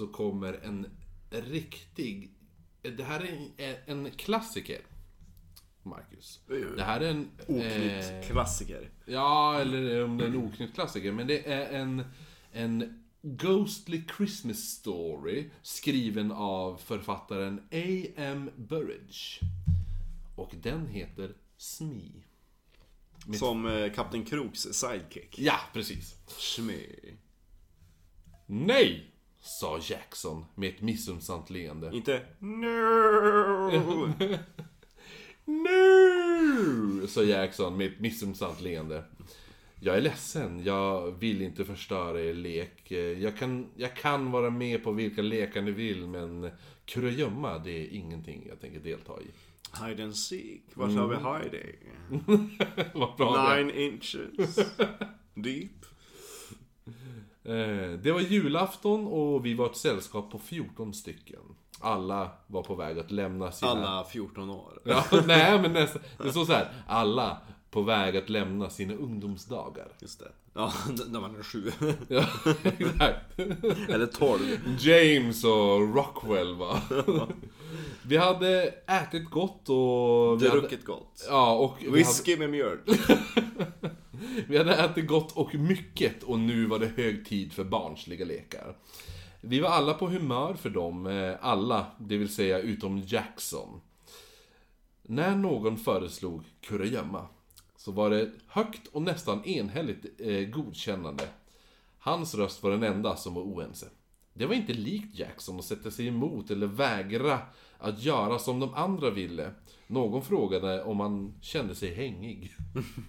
så kommer en riktig... Det här är en, en klassiker, Marcus. Det här är en... Oknytt eh, klassiker. Ja, eller om det är en oknytt klassiker. Men det är en, en Ghostly Christmas Story skriven av författaren A.M. Burridge. Och den heter Smee. Som eh, Kapten Kroks sidekick. Ja, precis. Schme. Nej! Sa Jackson med ett missunnsamt leende. Inte no. Nu! Sa Jackson med ett missunnsamt leende. Jag är ledsen, jag vill inte förstöra er lek. Jag kan, jag kan vara med på vilka lekar ni vill, men kurragömma, det är ingenting jag tänker delta i. Hide and seek. Vart har vi hiding? Vad bra det Nine inches. Deep. Eh, Det var julafton och vi var ett sällskap på 14 stycken. Alla var på väg att lämna sina... Alla 14 år. Ja, nej men nästan. Det står så här. Alla på väg att lämna sina ungdomsdagar. Just det. Ja, när man är sju. Ja, exakt. Eller 12. James och Rockwell va. Vi hade ätit gott och... Vi hade, Druckit gott. ja, och vi hade, Whisky med mjölk vi hade ätit gott och mycket och nu var det hög tid för barnsliga lekar. Vi var alla på humör för dem, eh, alla, det vill säga utom Jackson. När någon föreslog kurragömma så var det högt och nästan enhälligt eh, godkännande. Hans röst var den enda som var oense. Det var inte likt Jackson att sätta sig emot eller vägra att göra som de andra ville. Någon frågade om han kände sig hängig.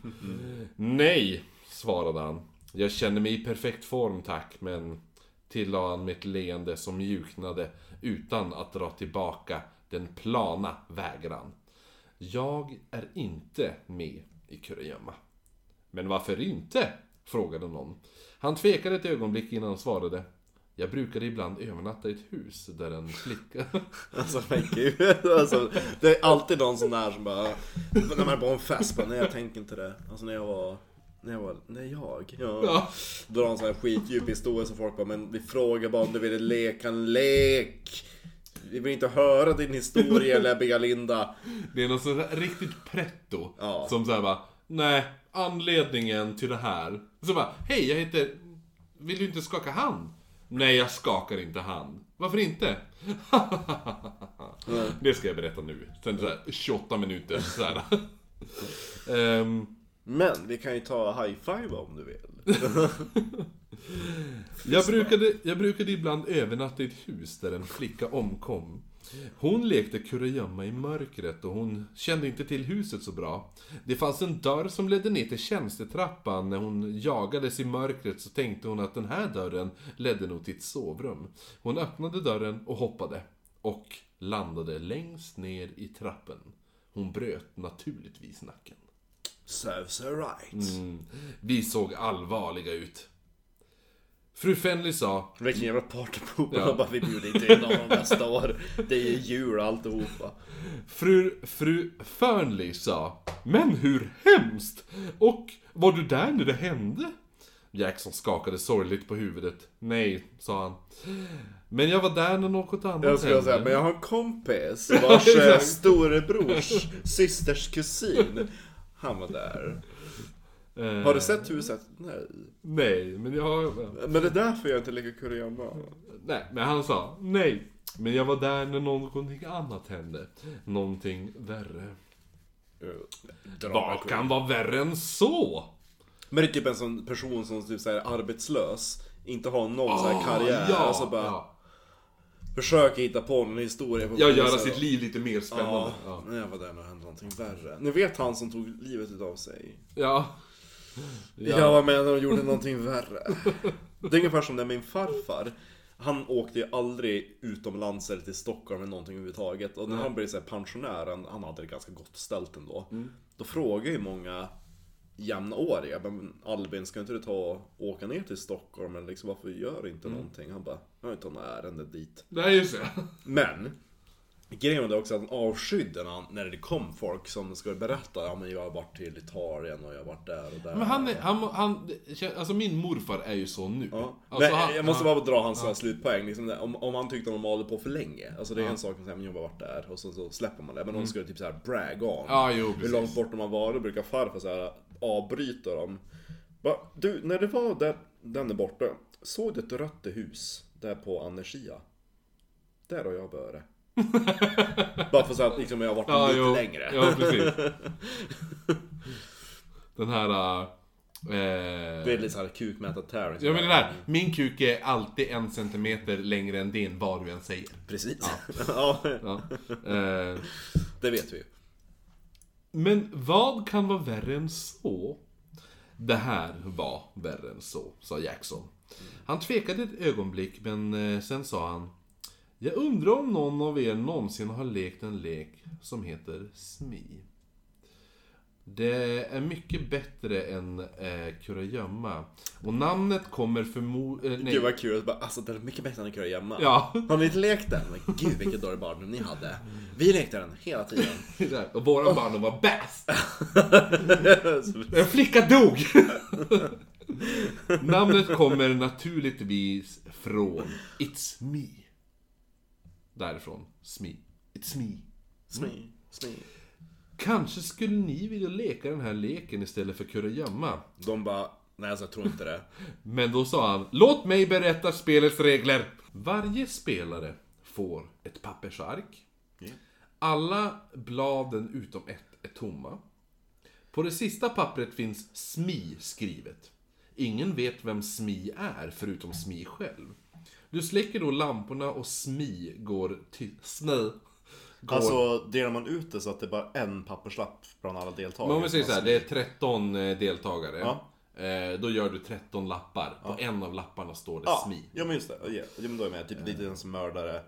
Nej, svarade han. Jag känner mig i perfekt form tack, men tillade han med ett leende som mjuknade utan att dra tillbaka den plana vägran. Jag är inte med i kurragömma. Men varför inte? Frågade någon. Han tvekade ett ögonblick innan han svarade. Jag brukade ibland övernatta i ett hus där en flicka... Alltså men gud. Alltså, det är alltid någon sån där som bara, när man är på en fest, bara, nej jag tänker inte det. Alltså när jag var, när jag var, nej jag. Ja. Ja. Då har de sån här skitdjup historia som folk bara, men vi frågar bara om du ville leka en lek. Vi vill inte höra din historia läbbiga Linda. Det är något sånt där riktigt pretto. Ja. Som såhär bara, nej, anledningen till det här. Så bara, hej jag heter... Vill du inte skaka hand? Nej, jag skakar inte hand. Varför inte? det ska jag berätta nu. Sen så här, 28 minuter så här. Ehm, Men vi kan ju ta high five om du vill. jag, brukade, jag brukade ibland övernatta i ett hus där en flicka omkom. Hon lekte kurragömma i mörkret och hon kände inte till huset så bra. Det fanns en dörr som ledde ner till tjänstetrappan. När hon jagades i mörkret så tänkte hon att den här dörren ledde nog till ett sovrum. Hon öppnade dörren och hoppade. Och landade längst ner i trappen. Hon bröt naturligtvis nacken. Serves her right. Mm. Vi såg allvarliga ut. Fru Fenley sa Vilken jävla partypooper. Ja. Bara vi bjuder inte in honom nästa år. Det är ju jul alltihopa. Fru, fru Fernley sa Men hur hemskt! Och var du där när det hände? Jackson skakade sorgligt på huvudet. Nej, sa han. Men jag var där när något annat Jag skulle hände. säga, men jag har en kompis vars eh, storebrors systers kusin. Han var där. Eh, Har du sett huset? Nej. Nej, men jag... Men det är därför jag inte lägger kurragömma. Nej, men han sa nej. Men jag var där när någonting annat hände. Någonting värre. Vad kan vara värre än så? Men det är typ en sån person som typ är arbetslös. Inte har någon så här karriär. Ah, ja, alltså bara ja. försöker hitta på någon historia. På ja, göra sitt liv lite mer spännande. Ja, Ja. jag var där när det hände någonting värre. Ni vet han som tog livet utav sig? Ja. Jag var med när de gjorde någonting värre. Det är ungefär som när min farfar han åkte ju aldrig utomlands eller till Stockholm eller någonting överhuvudtaget. Och när han blev så här pensionär, han, han hade det ganska gott ställt ändå. Då frågar ju många jämnåriga, men Albin ska inte du ta och åka ner till Stockholm? Eller liksom, varför gör du inte någonting? Han bara, jag har inte något ärende dit. Nej, just det. Men, Grejen var det också att han avskydde när, det kom folk som skulle berätta Ja men jag har varit till Italien och jag har varit där och där Men han, är, han, han, alltså min morfar är ju så nu. Ja. Alltså, men han, jag måste han, bara dra hans ja. slutpoäng. Liksom, om, om han tyckte de malde på för länge. Alltså det är en sak att säga men jag har varit där och så, så släpper man det. Men de skulle typ såhär brag on. Mm. Ja, jo, Hur långt bort de har varit brukar farfar såhär avbryta dem. Bara, du, när det var där, den är borta. Såg du ett rött hus där på Annersia? Där har jag varit. Bara för att liksom, jag har varit Ja, lite jo, längre. Ja, precis. Den här... äh, Det är lite såhär kukmätartävling. Ja men det där, min kuk är alltid en centimeter längre än din, vad du än säger. Precis. Ja. Ja. Eh, det vet vi. men vad kan vara värre än så? Det här var värre än så, sa Jackson. Han tvekade ett ögonblick, men sen sa han Jag undrar om någon av er någonsin har lekt en lek som heter SMI. Det är mycket bättre än eh, kurragömma. Och namnet kommer förmodligen... Gud vad kul, bara, alltså det är mycket bättre än att gömma. Ja. Har ni inte lekt den? Men Gud vilket dålig barndom ni hade. Vi lekte den hela tiden. Och våra barn var bäst! En flicka dog! Namnet kommer naturligtvis från It's Me. Därifrån. Sme. It's Me. Smi, smi. Kanske skulle ni vilja leka den här leken istället för kurragömma? De bara, nej alltså jag tror inte det. Men då sa han, låt mig berätta spelets regler. Varje spelare får ett pappersark. Alla bladen utom ett är tomma. På det sista pappret finns SMI skrivet. Ingen vet vem SMI är, förutom SMI själv. Du släcker då lamporna och SMI går till... SMI går... Alltså delar man ut det så att det är bara en papperslapp bland alla deltagare? Men om vi säger så här, det är 13 eh, deltagare. Ja. Eh, Då gör du 13 lappar. På en av lapparna står det Ja, SMI. ja men just det. Ja, ja, men då är jag med. Typ lite den som mördare.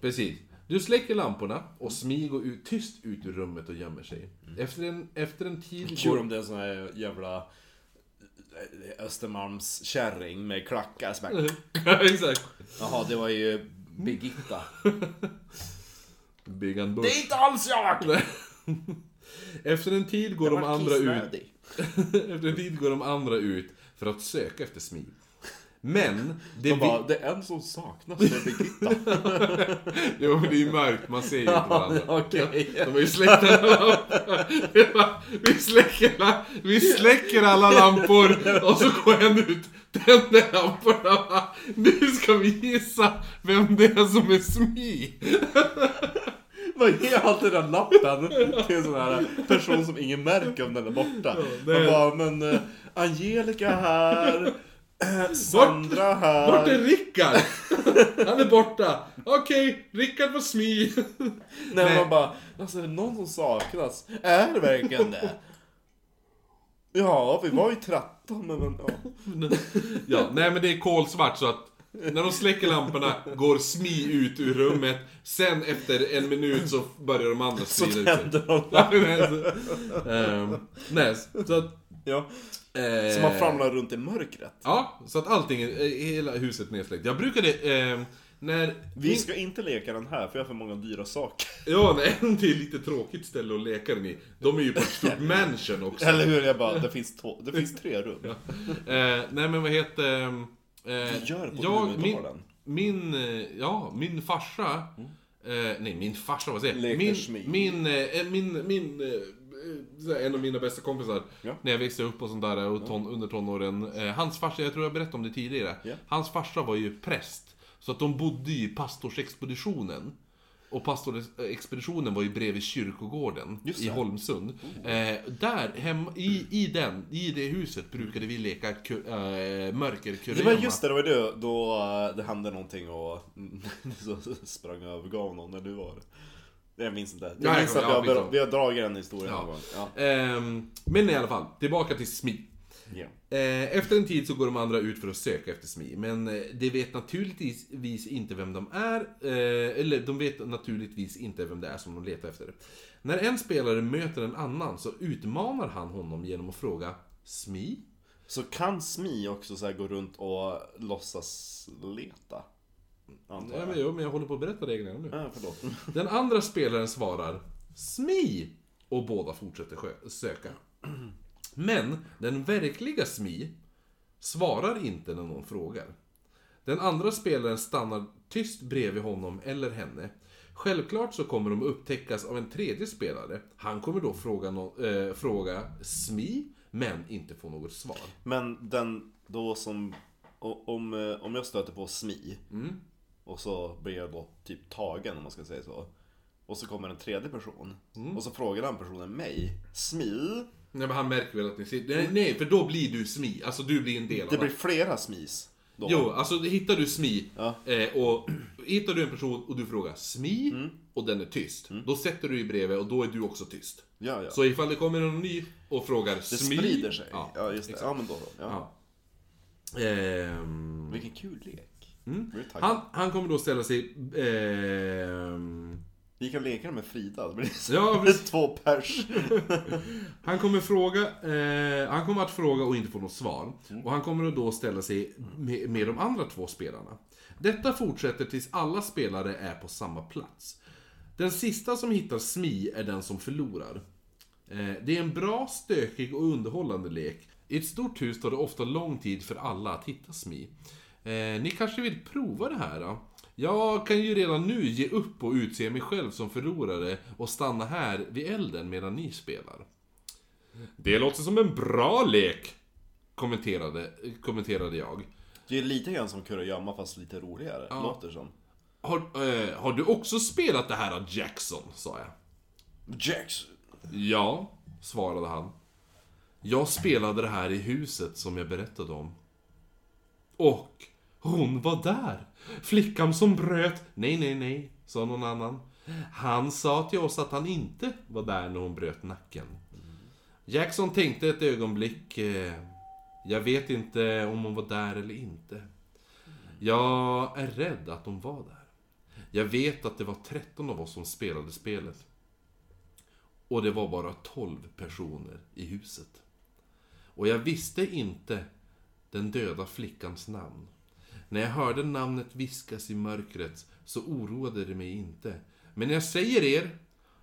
Precis. Du släcker lamporna och SMI går ut, tyst ut ur rummet och gömmer sig. Efter en, efter en tid Kul går... om det är en sån här jävla eh, Östermalms kärring med klackar. Ja, exakt. Jaha, det var ju Birgitta. Bygga en buss. Det är inte alls jag! Efter en tid går de andra ut. Efter en tid går de andra ut för att söka efter SMI. Men, det De bara, vi... det är en som saknas, det är Birgitta. Jo, men det är ju mörkt, man ser ju inte varandra. Okej. De har ju släckt alla. Vi släcker, vi släcker alla lampor och så går en ut, tänder lamporna. Nu ska vi gissa vem det är som är SMI. Man ger alltid den lappen till en sån här person som ingen märker om den är borta. Man bara, men eh, Angelica här, eh, Sandra här. Vart är Rickard? Han är borta. Okej, Rickard var SMI. Nej, Nej. man bara, alltså är det någon som saknas? Är det verkligen det? Ja, vi var ju 13 men, men ja. Ja, nej men det är kolsvart så att när de släcker lamporna går SMI ut ur rummet. Sen efter en minut så börjar de andra Så sprida ut sig. tänder de. Ja, nej, så- ehm, Nej, så att... Ja. eh, Så man famlar runt i mörkret. Ja, så att allting, är- hela huset nedsläckt. Jag brukade, eh, när... Vi ska inte leka den här för jag har för många dyra saker. Ja, nej, det är lite tråkigt ställe att leka den i. De är ju på ett stort mansion också. Eller hur? Jag bara, det finns, två, det finns tre rum. Eh, nej men vad heter... Eh, gör det på jag, min, min, eh, ja, min farsa... Eh, nej, min farsa, vad säger jag? Min, min, eh, min, min, eh, så här, en av mina bästa kompisar, Ja. när jag växte upp och sånt där, och ton, under tonåren. Eh, hans farsa, jag tror jag berättade om det tidigare. Ja. Hans farsa var ju präst. Så att de bodde ju i pastorsexpeditionen. Och pastorsexpeditionen var ju bredvid kyrkogården i det. Holmsund. Eh, där, hemma, i, i den, i det huset brukade vi leka ku, eh, Det mörkerkurragömma. var just det, det var det då eh, det hände någonting och så sprang och övergav någon när du var det. Jag minns inte. Jag Ja, minns att vi har, vi har dragit den historien Ja. någon gång. Ja. Ehm, men i alla fall, tillbaka till SMI. Eh, efter en tid så går de andra ut för att söka efter SMI, men eh, de vet naturligtvis inte vem de är, eh, eller de vet naturligtvis inte vem det är som de letar efter. När en spelare möter en annan så utmanar han honom genom att fråga SMI? Så kan SMI också så gå runt och låtsas leta? Antar Ja, jag. men, jo, men jag håller på att berätta reglerna nu. Förlåt. Den andra spelaren svarar SMI och båda fortsätter söka. Men den verkliga SMI svarar inte när någon frågar. Den andra spelaren stannar tyst bredvid honom eller henne. Självklart så kommer de upptäckas av en tredje spelare. Han kommer då fråga, no- eh, fråga SMI, men inte få något svar. Men den då som, om, eh, om jag stöter på SMI Mm. och så blir jag då typ tagen om man ska säga så. Och så kommer en tredje person. Mm. Och så frågar den personen mig, SMI? Nej men han märker väl att ni sitter... Nej, nej, för då blir du SMI. Alltså du blir en del av Det blir flera SMIs. Då. Jo, alltså hittar du SMI Ja. eh, och hittar du en person och du frågar SMI Mm. och den är tyst. Då sätter du dig bredvid och då är du också tyst. Ja, ja. Så ifall det kommer någon ny och frågar det SMI... sprider sig. Ja, Ja, just det. Ja, men då. Ja. ja. Ehm, Vilken kul lek. Mm. Han, han kommer då ställa sig... ehm, Vi kan leka med Frida. Det blir Ja, två pers. Han kommer fråga, eh, han kommer att fråga och inte få något svar. Och han kommer då ställa sig med, med de andra två spelarna. Detta fortsätter tills alla spelare är på samma plats. Den sista som hittar SMI är den som förlorar. Eh, det är en bra, stökig och underhållande lek. I ett stort hus tar det ofta lång tid för alla att hitta SMI. Eh, ni kanske vill prova det här? Då? Jag kan ju redan nu ge upp och utse mig själv som förlorare och stanna här vid elden medan ni spelar. Det låter som en bra lek, kommenterade, kommenterade jag. Det är lite grann som kurragömma fast lite roligare. Ja. Låter som. Har, eh, har du också spelat det här av Jackson? sa jag. Jackson. Ja, svarade han. Jag spelade det här i huset som jag berättade om. Och hon var där. Flickan som bröt... Nej, nej, nej, sa någon annan. Han sa till oss att han inte var där när hon bröt nacken. Jackson tänkte ett ögonblick. Eh, jag vet inte om hon var där eller inte. Jag är rädd att hon var där. Jag vet att det var 13 av oss som spelade spelet. Och det var bara 12 personer i huset. Och jag visste inte den döda flickans namn. När jag hörde namnet viskas i mörkret så oroade det mig inte. Men jag säger er,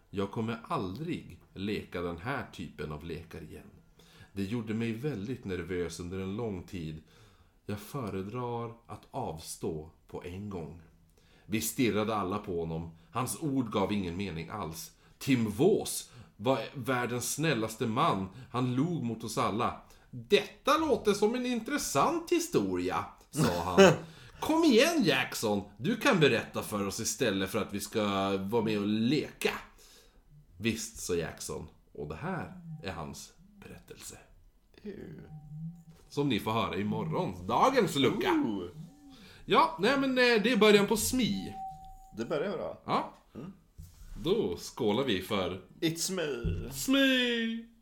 jag kommer aldrig leka den här typen av lekar igen. Det gjorde mig väldigt nervös under en lång tid. Jag föredrar att avstå på en gång. Vi stirrade alla på honom. Hans ord gav ingen mening alls. Tim Vås var världens snällaste man. Han log mot oss alla. Detta låter som en intressant historia, sa han. Kom igen Jackson, du kan berätta för oss istället för att vi ska vara med och leka. Visst, sa Jackson. Och det här är hans berättelse. Som ni får höra imorgon, dagens lucka. Ooh. Ja, nej men eh, det är början på SMI. Det börjar bra. Ja. Då skålar vi för It's me. SMI!